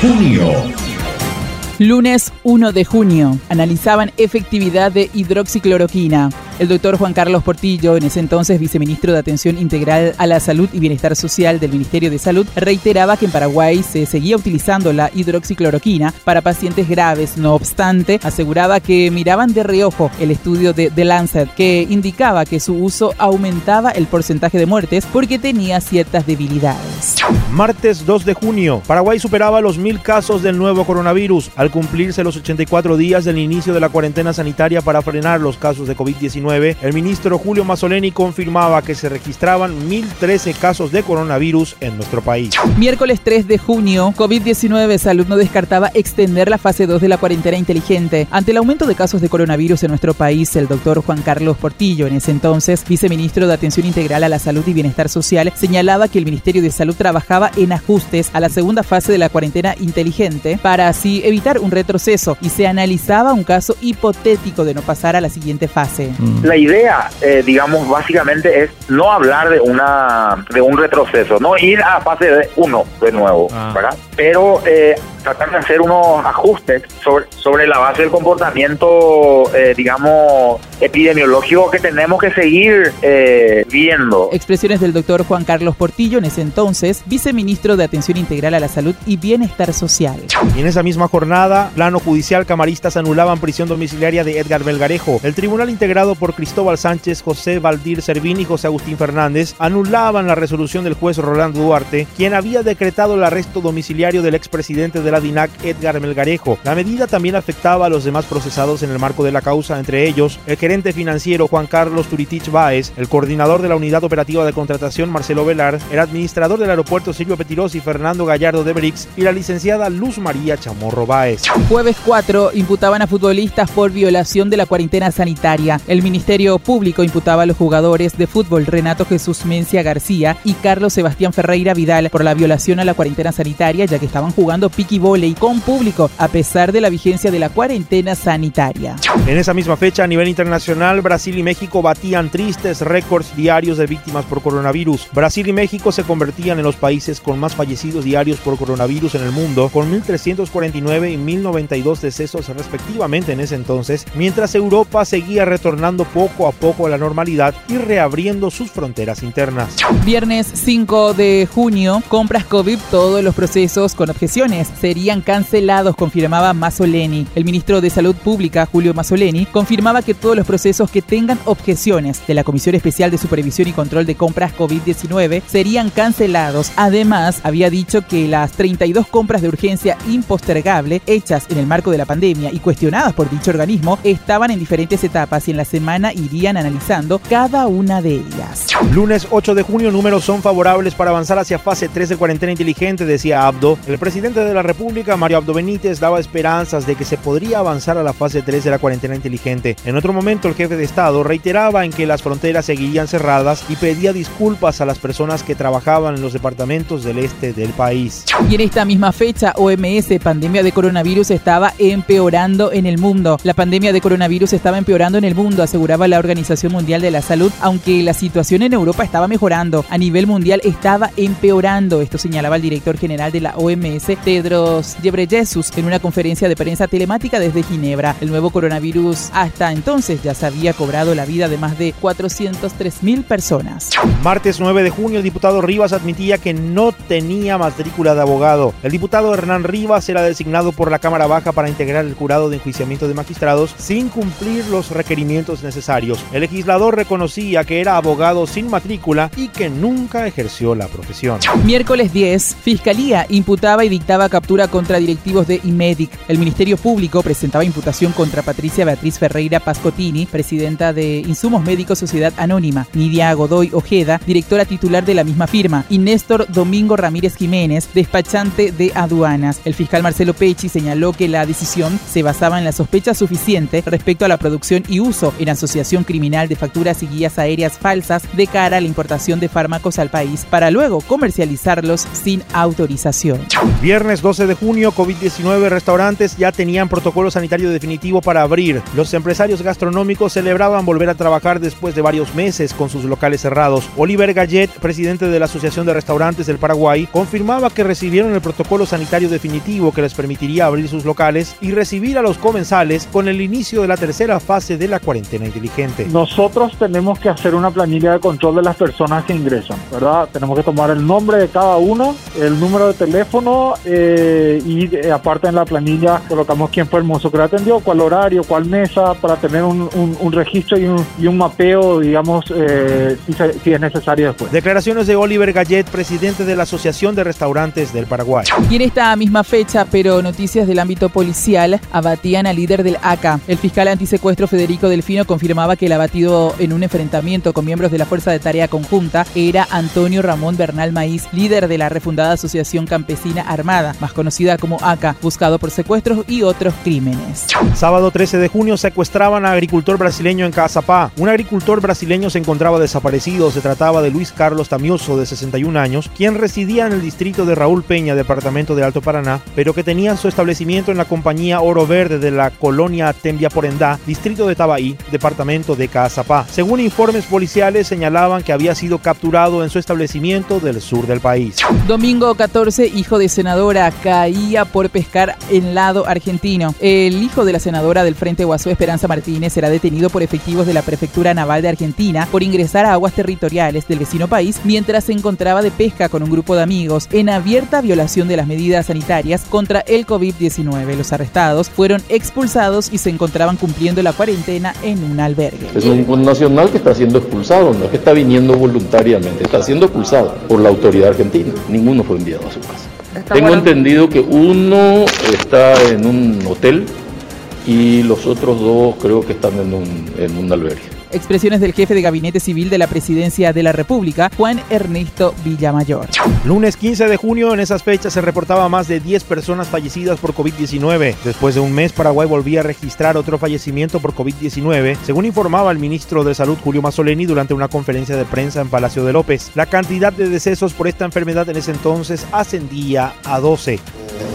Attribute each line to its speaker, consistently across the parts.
Speaker 1: junio.
Speaker 2: Lunes 1 de junio. Analizaban efectividad de hidroxicloroquina. El doctor Juan Carlos Portillo, en ese entonces viceministro de Atención Integral a la Salud y Bienestar Social del Ministerio de Salud, reiteraba que en Paraguay se seguía utilizando la hidroxicloroquina para pacientes graves. No obstante, aseguraba que miraban de reojo el estudio de The Lancet, que indicaba que su uso aumentaba el porcentaje de muertes porque tenía ciertas debilidades.
Speaker 3: Martes 2 de junio, Paraguay superaba los mil casos del nuevo coronavirus al cumplirse los 84 días del inicio de la cuarentena sanitaria para frenar los casos de COVID-19. El ministro Julio Mazzoleni confirmaba que se registraban 1.013 casos de coronavirus en nuestro país.
Speaker 2: Miércoles 3 de junio, COVID-19, Salud no descartaba extender la fase 2 de la cuarentena inteligente. Ante el aumento de casos de coronavirus en nuestro país, el doctor Juan Carlos Portillo, en ese entonces viceministro de Atención Integral a la Salud y Bienestar Social, señalaba que el Ministerio de Salud trabajaba en ajustes a la segunda fase de la cuarentena inteligente para así evitar un retroceso y se analizaba un caso hipotético de no pasar a la siguiente fase.
Speaker 4: Mm. La idea, eh, digamos, básicamente es no hablar de una de un retroceso, no ir a fase 1 de nuevo, ah. ¿verdad? Pero eh, tratar de hacer unos ajustes sobre, sobre la base del comportamiento, eh, digamos, epidemiológico que tenemos que seguir eh, viendo.
Speaker 2: Expresiones del doctor Juan Carlos Portillo, en ese entonces, viceministro de Atención Integral a la Salud y Bienestar Social.
Speaker 3: Y en esa misma jornada, plano judicial, camaristas anulaban prisión domiciliaria de Edgar Belgarejo. El tribunal integrado por Cristóbal Sánchez, José Valdir Servín y José Agustín Fernández anulaban la resolución del juez Rolando Duarte, quien había decretado el arresto domiciliario del expresidente de la DINAC Edgar Melgarejo. La medida también afectaba a los demás procesados en el marco de la causa, entre ellos el gerente financiero Juan Carlos Turitich Báez, el coordinador de la unidad operativa de contratación Marcelo Velar, el administrador del aeropuerto Silvio Petirosi Fernando Gallardo de Brix y la licenciada Luz María Chamorro Báez.
Speaker 2: Jueves 4 imputaban a futbolistas por violación de la cuarentena sanitaria. El Ministerio Público imputaba a los jugadores de fútbol Renato Jesús Mencia García y Carlos Sebastián Ferreira Vidal por la violación a la cuarentena sanitaria ya que estaban jugando piqui volei con público a pesar de la vigencia de la cuarentena sanitaria.
Speaker 3: En esa misma fecha, a nivel internacional, Brasil y México batían tristes récords diarios de víctimas por coronavirus. Brasil y México se convertían en los países con más fallecidos diarios por coronavirus en el mundo, con 1.349 y 1.092 decesos respectivamente en ese entonces, mientras Europa seguía retornando poco a poco a la normalidad y reabriendo sus fronteras internas.
Speaker 2: Viernes 5 de junio, compras COVID, todos los procesos con objeciones serían cancelados, confirmaba Mazzoleni. El ministro de Salud Pública, Julio Mazzoleni, confirmaba que todos los procesos que tengan objeciones de la Comisión Especial de Supervisión y Control de Compras COVID-19 serían cancelados. Además, había dicho que las 32 compras de urgencia impostergable hechas en el marco de la pandemia y cuestionadas por dicho organismo estaban en diferentes etapas y en la semana irían analizando cada una de ellas.
Speaker 3: Lunes 8 de junio, números son favorables para avanzar hacia fase 3 de cuarentena inteligente, decía Abdo. El presidente de la República, Mario Abdo Benítez, daba esperanzas de que se podría avanzar a la fase 3 de la cuarentena inteligente. En otro momento, el jefe de Estado reiteraba en que las fronteras seguirían cerradas y pedía disculpas a las personas que trabajaban en los departamentos del este del país.
Speaker 2: Y en esta misma fecha, OMS, pandemia de coronavirus, estaba empeorando en el mundo. La pandemia de coronavirus estaba empeorando en el mundo, aseguraba la Organización Mundial de la Salud, aunque la situación en Europa estaba mejorando. A nivel mundial estaba empeorando. Esto señalaba el director general de la OMS, Tedros Ghebreyesus, en una conferencia de prensa telemática desde Ginebra. El nuevo coronavirus hasta entonces ya se había cobrado la vida de más de 403 mil personas.
Speaker 3: Martes 9 de junio, el diputado Rivas admitía que no tenía matrícula de abogado. El diputado Hernán Rivas era designado por la Cámara Baja para integrar el jurado de enjuiciamiento de magistrados sin cumplir los requerimientos necesarios. El legislador reconocía que era abogado sin matrícula y que nunca ejerció la profesión.
Speaker 2: Miércoles 10, Fiscalía imputaba y dictaba captura contra directivos de IMEDIC. El Ministerio Público presentaba imputación contra Patricia Beatriz Ferreira Pascotini, presidenta de Insumos Médicos Sociedad Anónima, Nidia Godoy Ojeda, directora titular de la misma firma, y Néstor Domingo Ramírez Jiménez, despachante de aduanas. El fiscal Marcelo Pecci señaló que la decisión se basaba en la sospecha suficiente respecto a la producción y uso en asociación criminal de facturas y guías aéreas falsas de cara a la importación de fármacos al país para luego comercializarlos sin autorización.
Speaker 3: Viernes 12 de de junio, COVID-19 restaurantes ya tenían protocolo sanitario definitivo para abrir. Los empresarios gastronómicos celebraban volver a trabajar después de varios meses con sus locales cerrados. Oliver Gallet, presidente de la Asociación de Restaurantes del Paraguay, confirmaba que recibieron el protocolo sanitario definitivo que les permitiría abrir sus locales y recibir a los comensales con el inicio de la tercera fase de la cuarentena inteligente.
Speaker 1: Nosotros tenemos que hacer una planilla de control de las personas que ingresan, ¿verdad? Tenemos que tomar el nombre de cada uno, el número de teléfono eh, y eh, aparte en la planilla colocamos quién fue el mozo que lo atendió, cuál horario, cuál mesa, para tener un, registro y un, y un, mapeo, digamos, eh, si, es necesario después.
Speaker 3: Declaraciones de Oliver Gallet, presidente de la Asociación de Restaurantes del Paraguay.
Speaker 2: Y en esta misma fecha, pero noticias del ámbito policial, abatían al líder del ACA. El fiscal antisecuestro Federico Delfino confirmaba que el abatido en un enfrentamiento con miembros de la Fuerza de Tarea Conjunta era Antonio Ramón Bernal Maíz, líder de la refundada Asociación Campesina Armada, más conocida como ACA, buscado por secuestros y otros crímenes.
Speaker 3: Sábado 13 de junio secuestraban a agricultor brasileño en Cazapá. Un agricultor brasileño se encontraba desaparecido. Se trataba de Luis Carlos Tamioso, de 61 años, quien residía en el distrito de Raúl Peña, departamento de Alto Paraná, pero que tenía su establecimiento en la compañía Oro Verde de la colonia Tembia Porendá, distrito de Tabaí, departamento de Cazapá. Según informes policiales, señalaban que había sido capturado en su establecimiento del sur del país.
Speaker 2: Domingo 14, hijo de senadora, caía por pescar en lado argentino. El hijo de la senadora del Frente Guasú, Esperanza Martínez, será detenido por efectivos de la Prefectura Naval de Argentina por ingresar a aguas territoriales del vecino país mientras se encontraba de pesca con un grupo de amigos en abierta violación de las medidas sanitarias contra el COVID-19. Los arrestados fueron expulsados y se encontraban cumpliendo la cuarentena en un albergue.
Speaker 5: Es un nacional que está siendo expulsado, no es que está viniendo voluntariamente, está siendo expulsado por la autoridad argentina. Ninguno fue enviado a su casa. Tengo entendido que uno está en un hotel y los otros dos creo que están en un, en un albergue.
Speaker 2: Expresiones del jefe de gabinete civil de la presidencia de la República, Juan Ernesto Villamayor.
Speaker 3: Lunes 15 de junio, en esas fechas se reportaba más de 10 personas fallecidas por COVID-19. Después de un mes, Paraguay volvía a registrar otro fallecimiento por COVID-19, según informaba el ministro de Salud Julio Mazzoleni durante una conferencia de prensa en Palacio de López. La cantidad de decesos por esta enfermedad en ese entonces ascendía a 12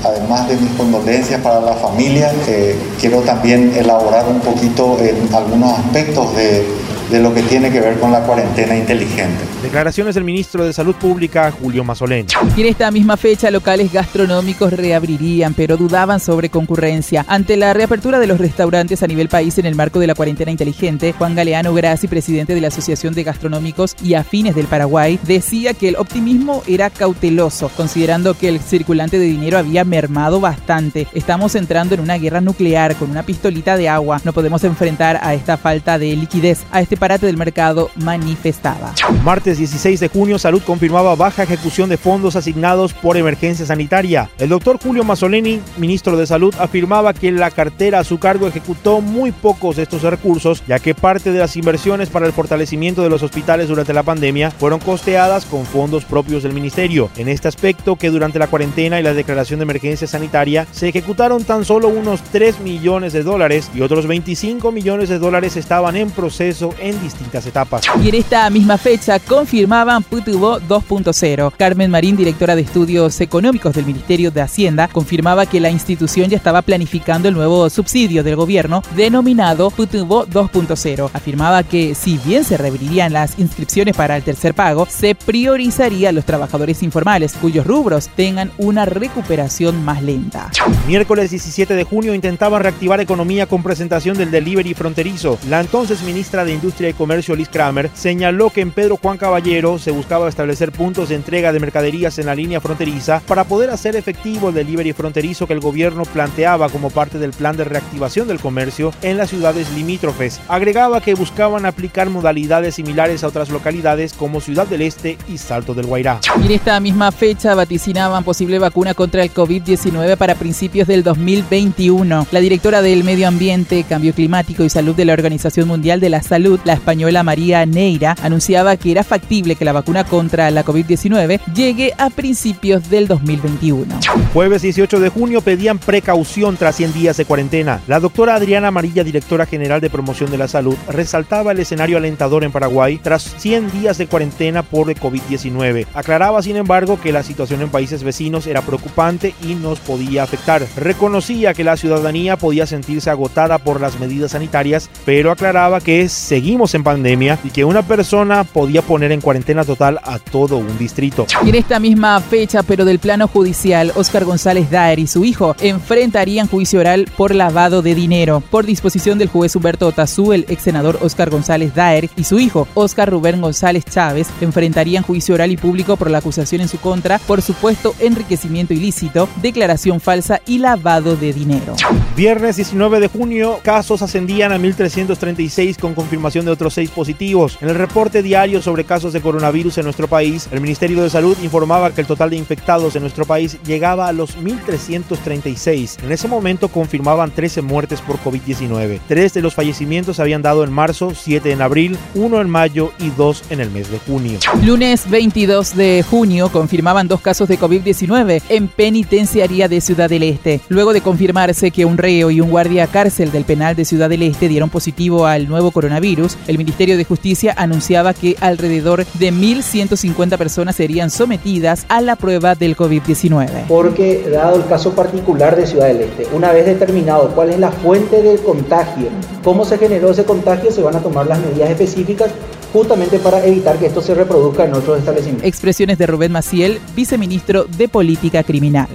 Speaker 6: además de mis condolencias para la familia, eh, quiero también elaborar un poquito en algunos aspectos de de lo que tiene que ver con la cuarentena inteligente.
Speaker 3: Declaraciones del ministro de Salud Pública, Julio Mazzoleni.
Speaker 2: Y en esta misma fecha, locales gastronómicos reabrirían, pero dudaban sobre concurrencia. Ante la reapertura de los restaurantes a nivel país en el marco de la cuarentena inteligente, Juan Galeano Graci, presidente de la Asociación de Gastronómicos y Afines del Paraguay, decía que el optimismo era cauteloso, considerando que el circulante de dinero había mermado bastante. Estamos entrando en una guerra nuclear con una pistolita de agua. No podemos enfrentar a esta falta de liquidez, a este parate del mercado manifestaba.
Speaker 3: Martes 16 de junio, Salud confirmaba baja ejecución de fondos asignados por emergencia sanitaria. El doctor Julio Mazzoleni, ministro de Salud, afirmaba que la cartera a su cargo ejecutó muy pocos de estos recursos, ya que parte de las inversiones para el fortalecimiento de los hospitales durante la pandemia fueron costeadas con fondos propios del ministerio. En este aspecto, que durante la cuarentena y la declaración de emergencia sanitaria se ejecutaron tan solo unos 3 millones de dólares y otros 25 millones de dólares estaban en proceso distintas etapas.
Speaker 2: Y en esta misma fecha confirmaban PUTUBO 2.0. Carmen Marín, directora de estudios económicos del Ministerio de Hacienda, confirmaba que la institución ya estaba planificando el nuevo subsidio del gobierno denominado PUTUBO 2.0. Afirmaba que si bien se reabrirían las inscripciones para el tercer pago, se priorizaría a los trabajadores informales cuyos rubros tengan una recuperación más lenta.
Speaker 3: Miércoles 17 de junio intentaban reactivar economía con presentación del delivery fronterizo. La entonces ministra de Industria y Comercio Liz Kramer señaló que en Pedro Juan Caballero se buscaba establecer puntos de entrega de mercaderías en la línea fronteriza para poder hacer efectivo el delivery fronterizo que el gobierno planteaba como parte del plan de reactivación del comercio en las ciudades limítrofes. Agregaba que buscaban aplicar modalidades similares a otras localidades como Ciudad del Este y Salto del Guairá.
Speaker 2: En esta misma fecha vaticinaban posible vacuna contra el COVID-19 para principios del 2021. La directora del Medio Ambiente, Cambio Climático y Salud de la Organización Mundial de la Salud La española María Neira anunciaba que era factible que la vacuna contra la COVID-19 llegue a principios del 2021.
Speaker 3: Jueves 18 de junio pedían precaución tras 100 días de cuarentena. La doctora Adriana Amarilla, directora general de promoción de la salud, resaltaba el escenario alentador en Paraguay tras 100 días de cuarentena por COVID-19. Aclaraba, sin embargo, que la situación en países vecinos era preocupante y nos podía afectar. Reconocía que la ciudadanía podía sentirse agotada por las medidas sanitarias, pero aclaraba que seguimos en pandemia y que una persona podía poner en cuarentena total a todo un distrito.
Speaker 2: Y en esta misma fecha, pero del plano judicial, Oscar González Daer y su hijo enfrentarían juicio oral por lavado de dinero. Por disposición del juez Humberto Otazú, el ex senador Oscar González Daer y su hijo Oscar Rubén González Chávez enfrentarían juicio oral y público por la acusación en su contra por supuesto enriquecimiento ilícito, declaración falsa y lavado de dinero.
Speaker 3: Viernes 19 de junio, casos ascendían a 1.336 con confirmación de otros seis positivos. En el reporte diario sobre casos de coronavirus en nuestro país, el Ministerio de Salud informaba que el total de infectados en nuestro país llegaba a los 1.336. En ese momento confirmaban 13 muertes por COVID-19. Tres de los fallecimientos habían dado en marzo, siete en abril, uno en mayo y dos en el mes de junio.
Speaker 2: Lunes 22 de junio confirmaban dos casos de COVID-19 en penitenciaría de Ciudad del Este. Luego de confirmarse que un reo y un guardia cárcel del penal de Ciudad del Este dieron positivo al nuevo coronavirus, el Ministerio de Justicia anunciaba que alrededor de 1.150 personas serían sometidas a la prueba del COVID-19.
Speaker 7: Porque dado el caso particular de Ciudad del Este, una vez determinado cuál es la fuente del contagio, cómo se generó ese contagio, se van a tomar las medidas específicas justamente para evitar que esto se reproduzca en otros establecimientos.
Speaker 2: Expresiones de Rubén Maciel, viceministro de Política Criminal.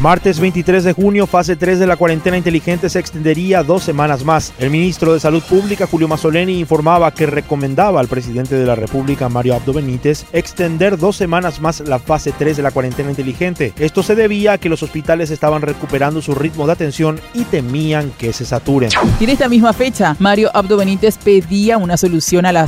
Speaker 3: Martes 23 de junio, fase 3 de la cuarentena inteligente se extendería dos semanas más. El ministro de Salud Pública, Julio Mazzoleni, informaba que recomendaba al presidente de la República, Mario Abdo Benítez, extender dos semanas más la fase 3 de la cuarentena inteligente. Esto se debía a que los hospitales estaban recuperando su ritmo de atención y temían que se saturen.
Speaker 2: Y en esta misma fecha, Mario Abdo Benítez pedía una solución a la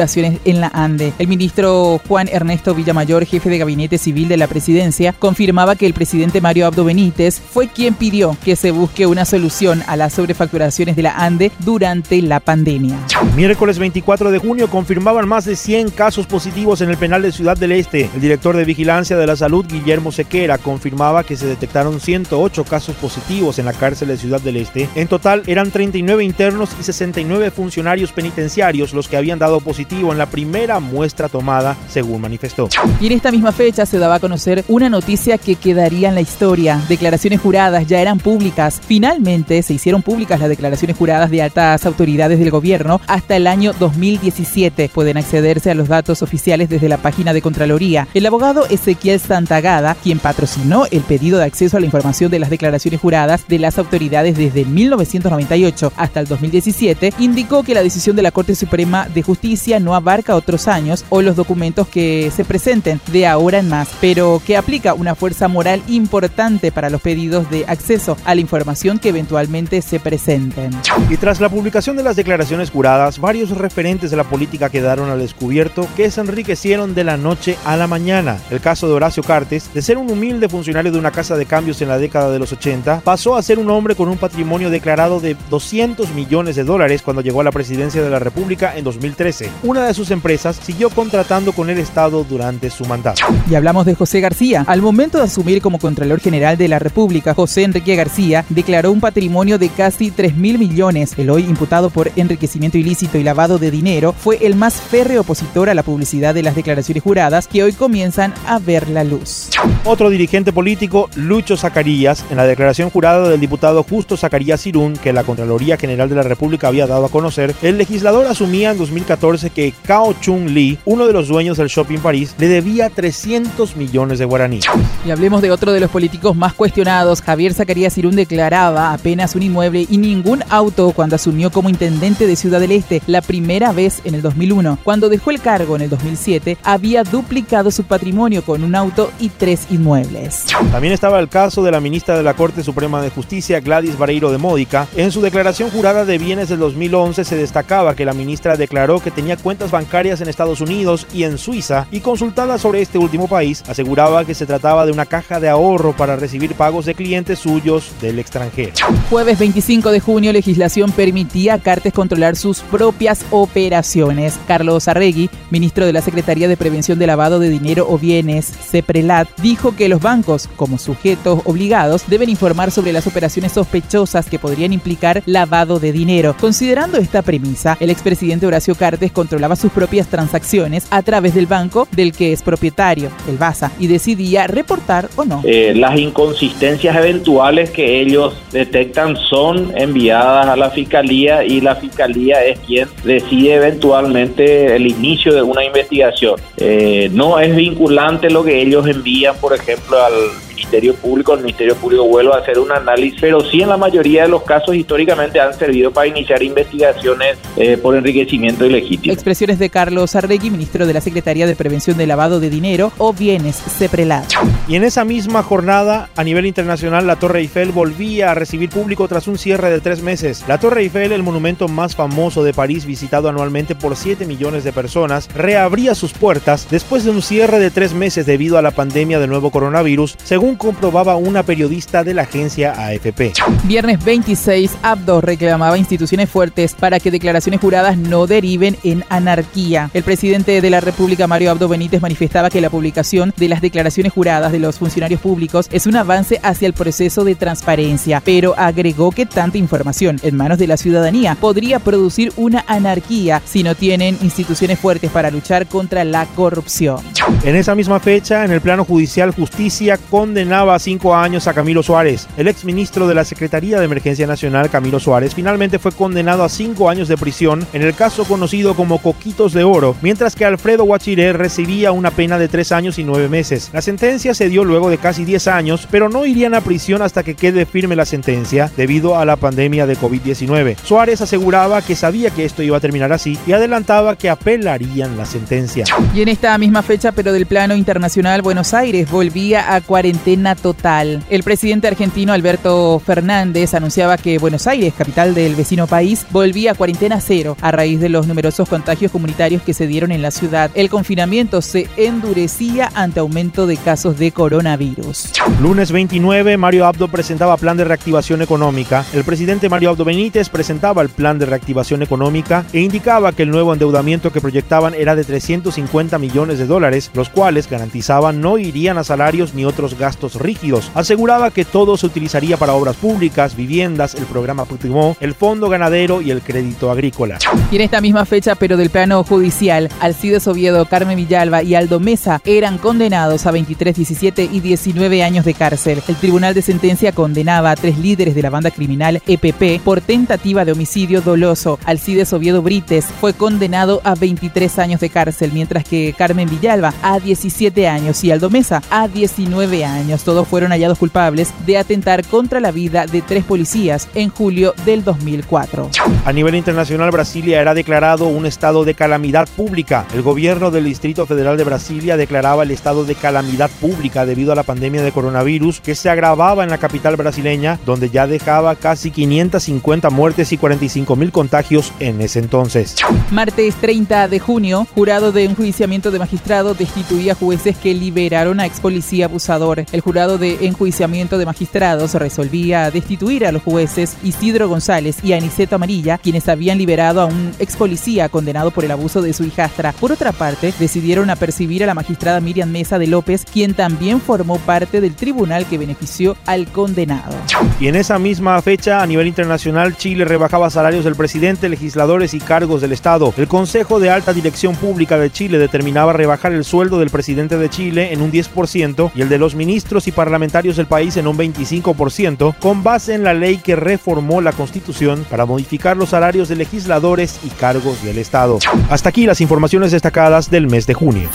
Speaker 2: en la ANDE. El ministro Juan Ernesto Villamayor, jefe de gabinete civil de la presidencia, confirmaba que el presidente Mario Abdo Benítez fue quien pidió que se busque una solución a las sobrefacturaciones de la ANDE durante la pandemia.
Speaker 3: Miércoles 24 de junio confirmaban más de 100 casos positivos en el penal de Ciudad del Este. El director de Vigilancia de la Salud, Guillermo Sequera, confirmaba que se detectaron 108 casos positivos en la cárcel de Ciudad del Este. En total eran 39 internos y 69 funcionarios penitenciarios los que habían dado positivo en la primera muestra tomada, según manifestó.
Speaker 2: Y en esta misma fecha se daba a conocer una noticia que quedaría en la historia. Declaraciones juradas ya eran públicas. Finalmente se hicieron públicas las declaraciones juradas de altas autoridades del gobierno hasta el año 2017. Pueden accederse a los datos oficiales desde la página de Contraloría. El abogado Ezequiel Santagada, quien patrocinó el pedido de acceso a la información de las declaraciones juradas de las autoridades desde 1998 hasta el 2017, indicó que la decisión de la Corte Suprema de Justicia no abarca otros años o los documentos que se presenten de ahora en más, pero que aplica una fuerza moral importante para los pedidos de acceso a la información que eventualmente se presenten.
Speaker 3: Y tras la publicación de las declaraciones juradas, varios referentes de la política quedaron al descubierto que se enriquecieron de la noche a la mañana. El caso de Horacio Cartes, de ser un humilde funcionario de una casa de cambios en la década de los 80, pasó a ser un hombre con un patrimonio declarado de 200 millones de dólares cuando llegó a la presidencia de la República en 2013 una de sus empresas siguió contratando con el Estado durante su mandato.
Speaker 2: Y hablamos de José García. Al momento de asumir como Contralor General de la República, José Enrique García declaró un patrimonio de casi 3 mil millones. El hoy imputado por enriquecimiento ilícito y lavado de dinero fue el más férreo opositor a la publicidad de las declaraciones juradas que hoy comienzan a ver la luz.
Speaker 3: Otro dirigente político, Lucho Zacarías, en la declaración jurada del diputado Justo Zacarías Irún, que la Contraloría General de la República había dado a conocer, el legislador asumía en 2014 que Cao Chung Lee, uno de los dueños del Shopping París, le debía 300 millones de guaraníes.
Speaker 2: Y hablemos de otro de los políticos más cuestionados. Javier Zacarías Irún declaraba apenas un inmueble y ningún auto cuando asumió como intendente de Ciudad del Este la primera vez en el 2001. Cuando dejó el cargo en el 2007, había duplicado su patrimonio con un auto y tres inmuebles.
Speaker 3: También estaba el caso de la ministra de la Corte Suprema de Justicia, Gladys Vareiro de Módica. En su declaración jurada de bienes del 2011 se destacaba que la ministra declaró que tenía cuentas bancarias en Estados Unidos y en Suiza y consultada sobre este último país, aseguraba que se trataba de una caja de ahorro para recibir pagos de clientes suyos del extranjero.
Speaker 2: Jueves 25 de junio, legislación permitía a Cartes controlar sus propias operaciones. Carlos Arregui, ministro de la Secretaría de Prevención de Lavado de Dinero o Bienes, CEPRELAT, dijo que los bancos, como sujetos obligados, deben informar sobre las operaciones sospechosas que podrían implicar lavado de dinero. Considerando esta premisa, el expresidente Horacio Cartes controlaba sus propias transacciones a través del banco del que es propietario, el BASA, y decidía reportar o no.
Speaker 8: Eh, las inconsistencias eventuales que ellos detectan son enviadas a la fiscalía y la fiscalía es quien decide eventualmente el inicio de una investigación. Eh, no es vinculante lo que ellos envían, por ejemplo, al Ministerio Público, el Ministerio Público vuelve a hacer un análisis, pero sí en la mayoría de los casos históricamente han servido para iniciar investigaciones eh, por enriquecimiento ilegítimo.
Speaker 2: Expresiones de Carlos Arregui, ministro de la Secretaría de Prevención de Lavado de Dinero o Bienes CEPRELAD.
Speaker 3: Y en esa misma jornada, a nivel internacional, la Torre Eiffel volvía a recibir público tras un cierre de tres meses. La Torre Eiffel, el monumento más famoso de París, visitado anualmente por 7 millones de personas, reabría sus puertas después de un cierre de tres meses debido a la pandemia del nuevo coronavirus, según comprobaba una periodista de la agencia AFP.
Speaker 2: Viernes 26, Abdo reclamaba instituciones fuertes para que declaraciones juradas no deriven en anarquía. El presidente de la República, Mario Abdo Benítez, manifestaba que la publicación de las declaraciones juradas de los funcionarios públicos es un avance hacia el proceso de transparencia, pero agregó que tanta información en manos de la ciudadanía podría producir una anarquía si no tienen instituciones fuertes para luchar contra la corrupción.
Speaker 3: En esa misma fecha, en el plano judicial, justicia condenaba a cinco años a Camilo Suárez. El exministro de la Secretaría de Emergencia Nacional, Camilo Suárez, finalmente fue condenado a cinco años de prisión en el caso conocido como Coquitos de Oro, mientras que Alfredo Guachiré recibía una pena de tres años y nueve meses. La sentencia se dio luego de casi diez años, pero no irían a prisión hasta que quede firme la sentencia debido a la pandemia de COVID-19. Suárez aseguraba que sabía que esto iba a terminar así y adelantaba que apelarían la sentencia.
Speaker 2: Y en esta misma fecha, pero del plano internacional, Buenos Aires volvía a cuarentena total. El presidente argentino Alberto Fernández anunciaba que Buenos Aires, capital del vecino país, volvía a cuarentena cero a raíz de los numerosos contagios comunitarios que se dieron en la ciudad. El confinamiento se endurecía ante aumento de casos de coronavirus.
Speaker 3: Lunes 29, Mario Abdo presentaba plan de reactivación económica. El presidente Mario Abdo Benítez presentaba el plan de reactivación económica e indicaba que el nuevo endeudamiento que proyectaban era de 350 millones de dólares, los cuales garantizaban no irían a salarios ni otros gastos rígidos. Aseguraba que todo se utilizaría para obras públicas, viviendas, el programa Putimó, el fondo ganadero y el crédito agrícola.
Speaker 2: Y en esta misma fecha, pero del plano judicial, Alcides Oviedo, Carmen Villalba y Aldo Mesa eran condenados a 23, 17 y 19 años de cárcel. El tribunal de sentencia condenaba a tres líderes de la banda criminal EPP por tentativa de homicidio doloso. Alcides Oviedo Brites fue condenado a 23 años de cárcel, mientras que Carmen Villalba a 17 años y Aldo Mesa a 19 años. Todos fueron hallados culpables de atentar contra la vida de tres policías en julio del 2004.
Speaker 3: A nivel internacional, Brasilia era declarado un estado de calamidad pública. El gobierno del Distrito Federal de Brasilia declaraba el estado de calamidad pública debido a la pandemia de coronavirus que se agravaba en la capital brasileña, donde ya dejaba casi 550 muertes y 45 mil contagios en ese entonces.
Speaker 2: Martes 30 de junio, jurado de enjuiciamiento de magistrado destituía jueces que liberaron a ex policía abusador. El jurado de enjuiciamiento de magistrados resolvía destituir a los jueces Isidro González y Aniceto Amarilla, quienes habían liberado a un ex policía condenado por el abuso de su hijastra. Por otra parte, decidieron apercibir a la magistrada Miriam Mesa de López, quien también formó parte del tribunal que benefició al condenado.
Speaker 3: Y en esa misma fecha, a nivel internacional, Chile rebajaba salarios del presidente, legisladores y cargos del Estado. El Consejo de Alta Dirección Pública de Chile determinaba rebajar el sueldo del presidente de Chile en un 10% y el de los ministros y parlamentarios del país en un 25%, con base en la ley que reformó la Constitución para modificar los salarios de legisladores y cargos del Estado. Hasta aquí las informaciones destacadas del mes de junio.